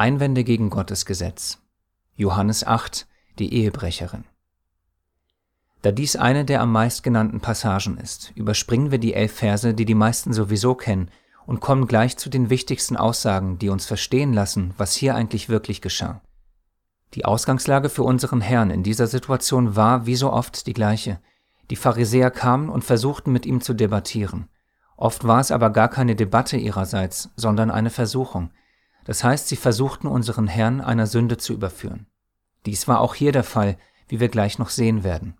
Einwände gegen Gottes Gesetz. Johannes 8, die Ehebrecherin. Da dies eine der am meist genannten Passagen ist, überspringen wir die elf Verse, die die meisten sowieso kennen, und kommen gleich zu den wichtigsten Aussagen, die uns verstehen lassen, was hier eigentlich wirklich geschah. Die Ausgangslage für unseren Herrn in dieser Situation war wie so oft die gleiche. Die Pharisäer kamen und versuchten mit ihm zu debattieren. Oft war es aber gar keine Debatte ihrerseits, sondern eine Versuchung. Das heißt, sie versuchten unseren Herrn einer Sünde zu überführen. Dies war auch hier der Fall, wie wir gleich noch sehen werden.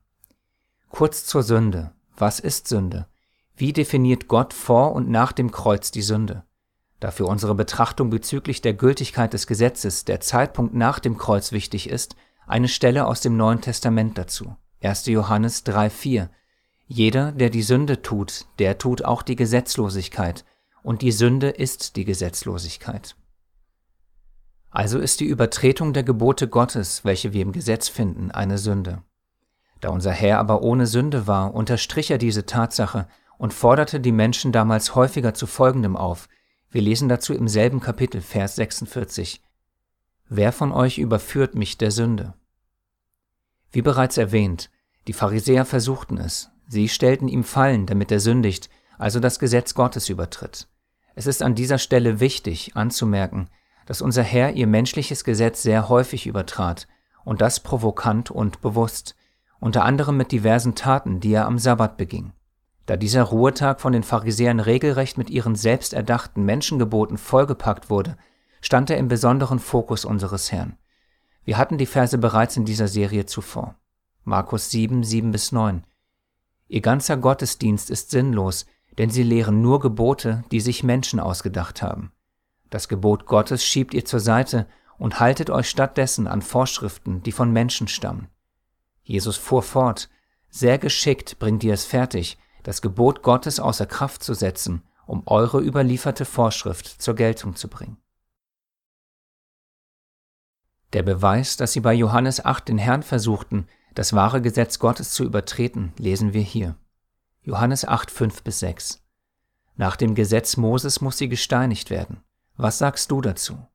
Kurz zur Sünde. Was ist Sünde? Wie definiert Gott vor und nach dem Kreuz die Sünde? Da für unsere Betrachtung bezüglich der Gültigkeit des Gesetzes der Zeitpunkt nach dem Kreuz wichtig ist, eine Stelle aus dem Neuen Testament dazu. 1. Johannes 3,4 Jeder, der die Sünde tut, der tut auch die Gesetzlosigkeit, und die Sünde ist die Gesetzlosigkeit. Also ist die Übertretung der Gebote Gottes, welche wir im Gesetz finden, eine Sünde. Da unser Herr aber ohne Sünde war, unterstrich er diese Tatsache und forderte die Menschen damals häufiger zu Folgendem auf. Wir lesen dazu im selben Kapitel, Vers 46. Wer von euch überführt mich der Sünde? Wie bereits erwähnt, die Pharisäer versuchten es. Sie stellten ihm Fallen, damit er sündigt, also das Gesetz Gottes übertritt. Es ist an dieser Stelle wichtig anzumerken, dass unser Herr ihr menschliches Gesetz sehr häufig übertrat, und das provokant und bewusst unter anderem mit diversen Taten, die er am Sabbat beging. Da dieser Ruhetag von den Pharisäern regelrecht mit ihren selbst erdachten Menschengeboten vollgepackt wurde, stand er im besonderen Fokus unseres Herrn. Wir hatten die Verse bereits in dieser Serie zuvor. Markus 7, 7 bis 9. Ihr ganzer Gottesdienst ist sinnlos, denn sie lehren nur Gebote, die sich Menschen ausgedacht haben. Das Gebot Gottes schiebt ihr zur Seite und haltet euch stattdessen an Vorschriften, die von Menschen stammen. Jesus fuhr fort, sehr geschickt bringt ihr es fertig, das Gebot Gottes außer Kraft zu setzen, um eure überlieferte Vorschrift zur Geltung zu bringen. Der Beweis, dass sie bei Johannes 8 den Herrn versuchten, das wahre Gesetz Gottes zu übertreten, lesen wir hier. Johannes 8, 5 bis 6. Nach dem Gesetz Moses muss sie gesteinigt werden. Was sagst du dazu?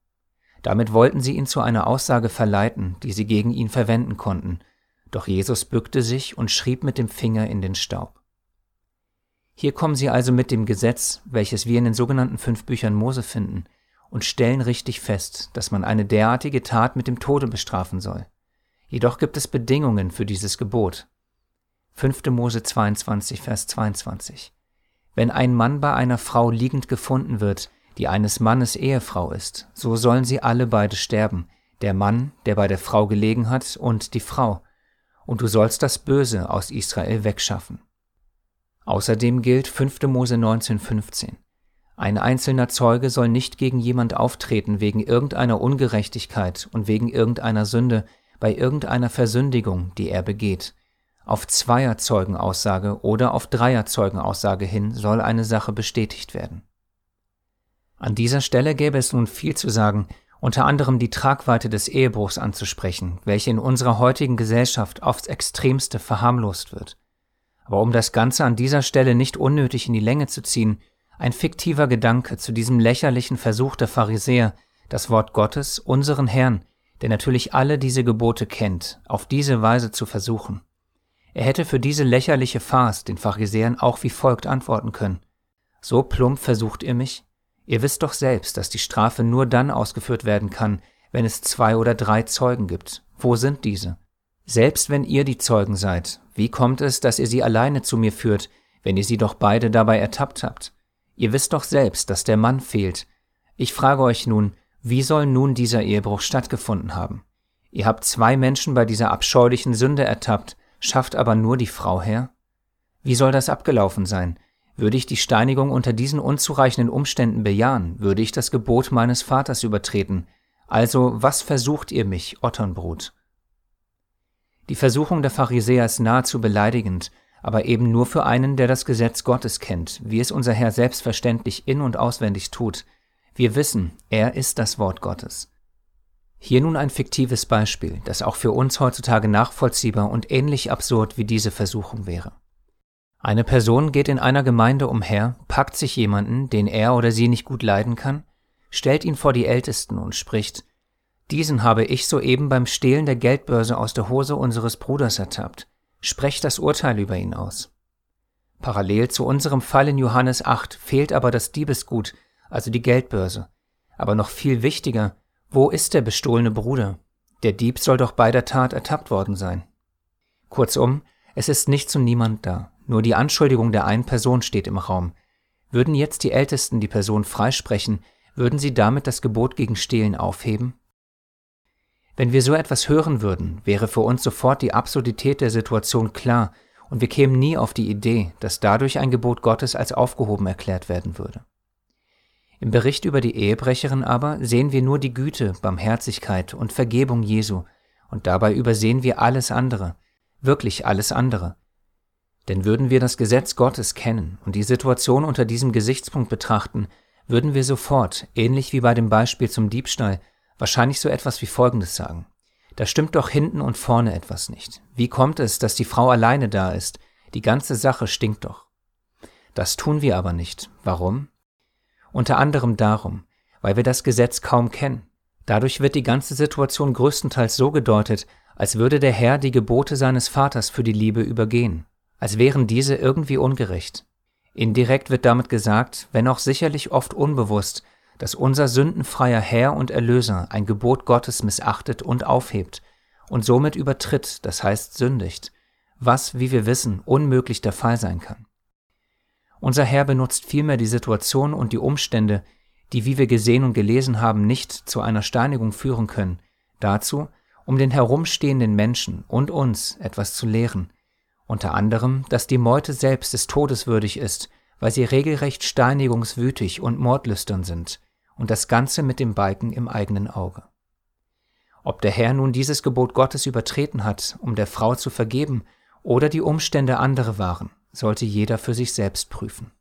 Damit wollten sie ihn zu einer Aussage verleiten, die sie gegen ihn verwenden konnten, doch Jesus bückte sich und schrieb mit dem Finger in den Staub. Hier kommen sie also mit dem Gesetz, welches wir in den sogenannten fünf Büchern Mose finden, und stellen richtig fest, dass man eine derartige Tat mit dem Tode bestrafen soll. Jedoch gibt es Bedingungen für dieses Gebot. 5. Mose 22, Vers 22. Wenn ein Mann bei einer Frau liegend gefunden wird, die eines Mannes Ehefrau ist, so sollen sie alle beide sterben, der Mann, der bei der Frau gelegen hat, und die Frau, und du sollst das Böse aus Israel wegschaffen. Außerdem gilt 5. Mose 19,15. Ein einzelner Zeuge soll nicht gegen jemand auftreten wegen irgendeiner Ungerechtigkeit und wegen irgendeiner Sünde bei irgendeiner Versündigung, die er begeht. Auf Zweierzeugenaussage oder auf Dreierzeugenaussage hin soll eine Sache bestätigt werden. An dieser Stelle gäbe es nun viel zu sagen, unter anderem die Tragweite des Ehebruchs anzusprechen, welche in unserer heutigen Gesellschaft aufs extremste verharmlost wird. Aber um das Ganze an dieser Stelle nicht unnötig in die Länge zu ziehen, ein fiktiver Gedanke zu diesem lächerlichen Versuch der Pharisäer, das Wort Gottes, unseren Herrn, der natürlich alle diese Gebote kennt, auf diese Weise zu versuchen. Er hätte für diese lächerliche Farce den Pharisäern auch wie folgt antworten können. So plump versucht ihr mich? Ihr wisst doch selbst, dass die Strafe nur dann ausgeführt werden kann, wenn es zwei oder drei Zeugen gibt. Wo sind diese? Selbst wenn ihr die Zeugen seid, wie kommt es, dass ihr sie alleine zu mir führt, wenn ihr sie doch beide dabei ertappt habt? Ihr wisst doch selbst, dass der Mann fehlt. Ich frage euch nun, wie soll nun dieser Ehebruch stattgefunden haben? Ihr habt zwei Menschen bei dieser abscheulichen Sünde ertappt, schafft aber nur die Frau her? Wie soll das abgelaufen sein? Würde ich die Steinigung unter diesen unzureichenden Umständen bejahen, würde ich das Gebot meines Vaters übertreten. Also, was versucht ihr mich, Otternbrut? Die Versuchung der Pharisäer ist nahezu beleidigend, aber eben nur für einen, der das Gesetz Gottes kennt, wie es unser Herr selbstverständlich in und auswendig tut. Wir wissen, er ist das Wort Gottes. Hier nun ein fiktives Beispiel, das auch für uns heutzutage nachvollziehbar und ähnlich absurd wie diese Versuchung wäre. Eine Person geht in einer Gemeinde umher, packt sich jemanden, den er oder sie nicht gut leiden kann, stellt ihn vor die Ältesten und spricht, Diesen habe ich soeben beim Stehlen der Geldbörse aus der Hose unseres Bruders ertappt. Sprecht das Urteil über ihn aus. Parallel zu unserem Fall in Johannes 8 fehlt aber das Diebesgut, also die Geldbörse. Aber noch viel wichtiger, wo ist der bestohlene Bruder? Der Dieb soll doch bei der Tat ertappt worden sein. Kurzum, es ist nicht zu niemand da, nur die Anschuldigung der einen Person steht im Raum. Würden jetzt die Ältesten die Person freisprechen, würden sie damit das Gebot gegen Stehlen aufheben? Wenn wir so etwas hören würden, wäre für uns sofort die Absurdität der Situation klar und wir kämen nie auf die Idee, dass dadurch ein Gebot Gottes als aufgehoben erklärt werden würde. Im Bericht über die Ehebrecherin aber sehen wir nur die Güte, Barmherzigkeit und Vergebung Jesu, und dabei übersehen wir alles andere, wirklich alles andere. Denn würden wir das Gesetz Gottes kennen und die Situation unter diesem Gesichtspunkt betrachten, würden wir sofort, ähnlich wie bei dem Beispiel zum Diebstahl, wahrscheinlich so etwas wie Folgendes sagen. Da stimmt doch hinten und vorne etwas nicht. Wie kommt es, dass die Frau alleine da ist? Die ganze Sache stinkt doch. Das tun wir aber nicht. Warum? Unter anderem darum, weil wir das Gesetz kaum kennen. Dadurch wird die ganze Situation größtenteils so gedeutet, als würde der Herr die Gebote seines Vaters für die Liebe übergehen, als wären diese irgendwie ungerecht. Indirekt wird damit gesagt, wenn auch sicherlich oft unbewusst, dass unser sündenfreier Herr und Erlöser ein Gebot Gottes missachtet und aufhebt und somit übertritt, das heißt sündigt, was, wie wir wissen, unmöglich der Fall sein kann. Unser Herr benutzt vielmehr die Situation und die Umstände, die, wie wir gesehen und gelesen haben, nicht zu einer Steinigung führen können, dazu, um den herumstehenden Menschen und uns etwas zu lehren, unter anderem, dass die Meute selbst des Todes würdig ist, weil sie regelrecht steinigungswütig und mordlüstern sind, und das Ganze mit dem Balken im eigenen Auge. Ob der Herr nun dieses Gebot Gottes übertreten hat, um der Frau zu vergeben, oder die Umstände andere waren, sollte jeder für sich selbst prüfen.